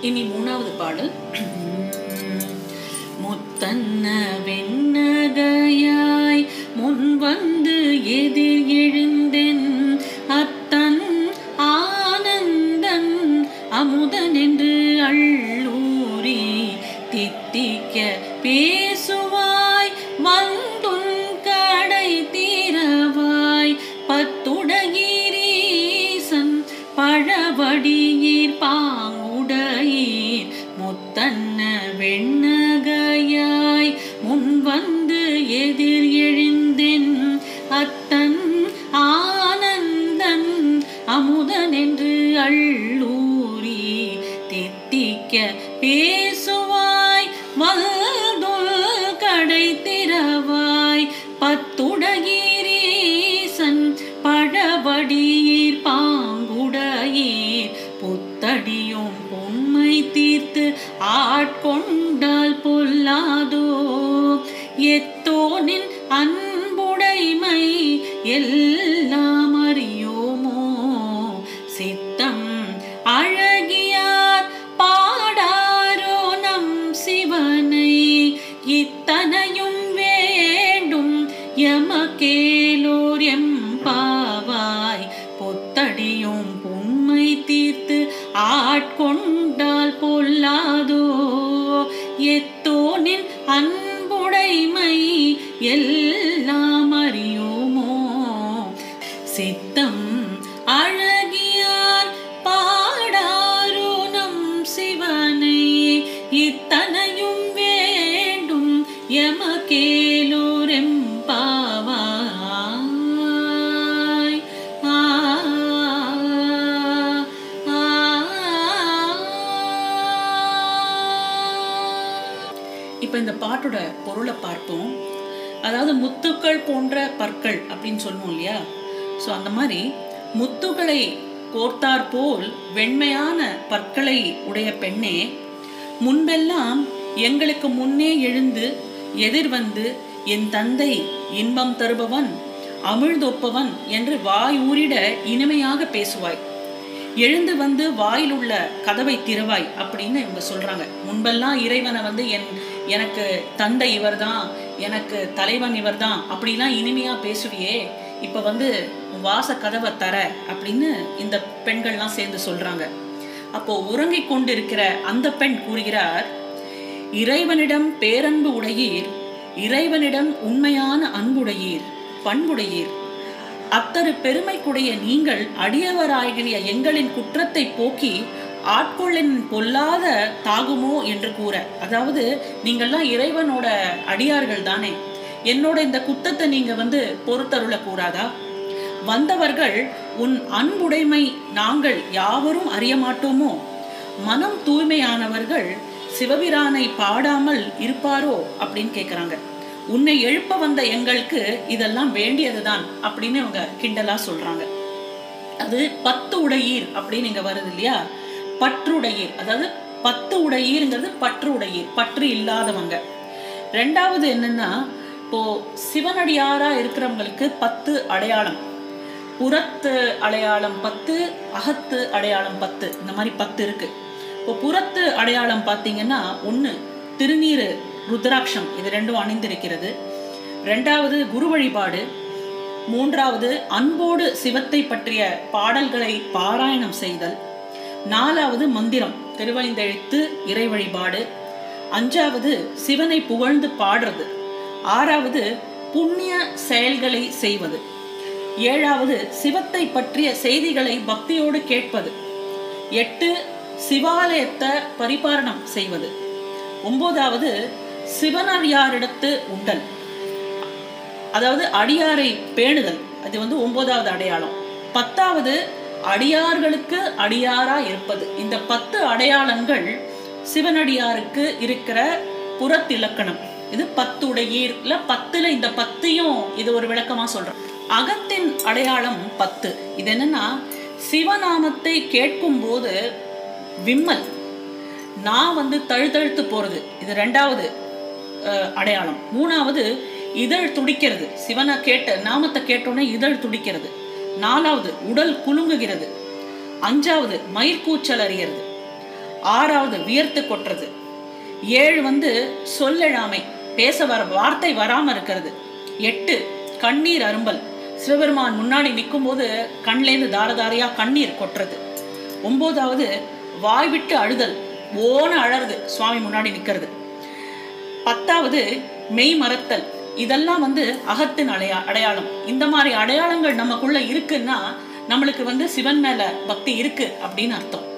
இனி மூணாவது பாடல். முத்தன்ன வெண்ணகையாய் முன் வந்து எதிர் எழுந்தென் முத்தன்ன வெண்ணகையாய் முன் வந்து எதிர் எழுந்தென் அத்தன் ஆனந்தன் அமுதன் என்று அள்ளூரி தித்திக்க பேசுவாய் வல்துல் கடை திறவாய் பத்துடகி ஆட்கொண்டால் பொல்லாதோ? எத்தோனின் அன்புடைமை எல்லாம் அறியோமோ? சித்தம் அழகியார் பாடாரோ நம் சிவனை? இத்தனையும் வேண்டும் எமக்கேலோர் எம்பாவாய் பொத்தடியும் புண்மை தீர்த்து ஆட்கொண்டால் பொல்லாதோ? எத்தோனின் அன்புடைமை எல்லாம் அறியோமோ? சித்தம் இந்த பாட்டோட பொருளை பார்ப்போம். அதாவது முத்துக்கள் போன்ற பற்கள் அப்படின்னு சொல்லுவோம் இல்லையா? ஸோ அந்த மாதிரி முத்துகளை கோர்த்தார் போல் வெண்மையான பற்களை உடைய பெண்ணே முன்பெல்லாம் எங்களுக்கு முன்னே எழுந்து எதிர் வந்து என் தந்தை இன்பம் தருபவன் அமிழ்தொப்பவன் என்று வாய் ஊறிட இனிமையாக பேசுவாய். எழுந்து வந்து வாயில் உள்ள கதவை திறவாய் அப்படின்னு இவங்க சொல்றாங்க. முன்பெல்லாம் இறைவனை வந்து என் எனக்கு தந்தை இவர்தான் எனக்கு தலைவன் இவர்தான் அப்படிலாம் இனிமையா பேசுவியே இப்போ வந்து வாச கதவை தர அப்படின்னு இந்த பெண்கள்லாம் சேர்ந்து சொல்றாங்க. அப்போ உறங்கிக் கொண்டிருக்கிற அந்த பெண் கூறுகிறார் இறைவனிடம் பேரன்பு உடையீர் இறைவனிடம் உண்மையான அன்புடையீர் பண்புடையீர். அத்தரு பெருமைக்குடைய நீங்கள் அடியவராகிய எங்களின் குற்றத்தை போக்கி ஆட்கொள்ளின் பொல்லாத தாகுமோ என்று கூற. அதாவது நீங்கள்லாம் இறைவனோட அடியார்கள் தானே. என்னோட இந்த குத்தத்தை நீங்க வந்து பொறுத்தருள கூடாதா? வந்தவர்கள் உன் அன்புடைமை நாங்கள் யாவரும் அறிய மாட்டோமோ? மனம் தூய்மையானவர்கள் சிவபிரானை பாடாமல் இருப்பாரோ? அப்படின்னு கேட்குறாங்க உன்னை எழுப்ப வந்த எங்களுக்கு இதெல்லாம் வேண்டியதுதான் அப்படின்னு இவங்க கிண்டலா சொல்றாங்க. அது பத்து உடையீர் அப்படின்னு இங்க வருது இல்லையா? பற்றுடையீர். அதாவது பத்து உடையீர்ங்கிறது பற்று உடையீர் பற்று இல்லாதவங்க. ரெண்டாவது என்னன்னா இப்போ சிவனடியாரா இருக்கிறவங்களுக்கு பத்து அடையாளம். புறத்து அடையாளம் பத்து அகத்து அடையாளம் பத்து. இந்த மாதிரி பத்து இருக்கு. இப்போ புறத்து அடையாளம் பார்த்தீங்கன்னா ஒன்று திருநீர் ருத்ராட்சம். இது ரெண்டும் அணிந்திருக்கிறது. ரெண்டாவது குரு வழிபாடு. மூன்றாவது அன்போடு சிவத்தை பற்றிய பாடல்களை பாராயணம் செய்தல். நாலாவது மந்திரம் திருவைந்தெழுத்து இறை வழிபாடு. அஞ்சாவது சிவனை புகழ்ந்து பாடுறது. ஆறாவது புண்ணிய செயல்களை செய்வது. ஏழாவது சிவத்தை பற்றிய செய்திகளை பக்தியோடு கேட்பது. எட்டு சிவாலயத்தை பரிபாரணம் செய்வது. ஒன்பதாவது சிவனடியாரிடத்து உண்டல். அதாவது அடியாரை பேணுதல். அது வந்து ஒன்பதாவது அடையாளம். பத்தாவது அடியார்களுக்கு அடியாரா இருப்பது. இந்த பத்து அடையாளங்கள் சிவனடியாருக்கு இருக்கிற புறத்திலக்கணம். இது பத்துடையீர்ல பத்துல இந்த பத்தையும் இது ஒரு விளக்கமா சொல்றேன் அகத்தின் அடையாளம் பத்து. இது என்னன்னா சிவநாமத்தை கேட்கும் போது விம்மல் நான் வந்து தழுதழுத்து போறது. இது ரெண்டாவது அடையாளம். மூணாவது இதழ் துடிக்கிறது. சிவனை கேட்ட நாமத்தை கேட்டோன்னே இதழ் துடிக்கிறது. நாலாவது உடல் குலுங்குகிறது. அஞ்சாவது மயிர்கூச்சல் அறியறது ஆறாவது வியர்த்து கொட்டுறது. ஏழு வந்து சொல்லெழாமை பேச வர வார்த்தை வராம இருக்கிறது. எட்டு கண்ணீர் அரும்பல். சிவபெருமான் முன்னாடி நிற்கும் போது கண்லேருந்து தாரதாரையா கண்ணீர் கொட்டுறது. ஒன்பதாவது வாய் விட்டு அழுதல். ஓன அழறது சுவாமி முன்னாடி நிற்கிறது பத்தாவது மெய் மறத்தல். இதெல்லாம் வந்து அகத்தின் அடையா அடையாளம். இந்த மாதிரி அடையாளங்கள் நமக்குள்ள இருக்குன்னா நம்மளுக்கு வந்து சிவன் மேல பக்தி இருக்கு அப்படின்னு அர்த்தம்.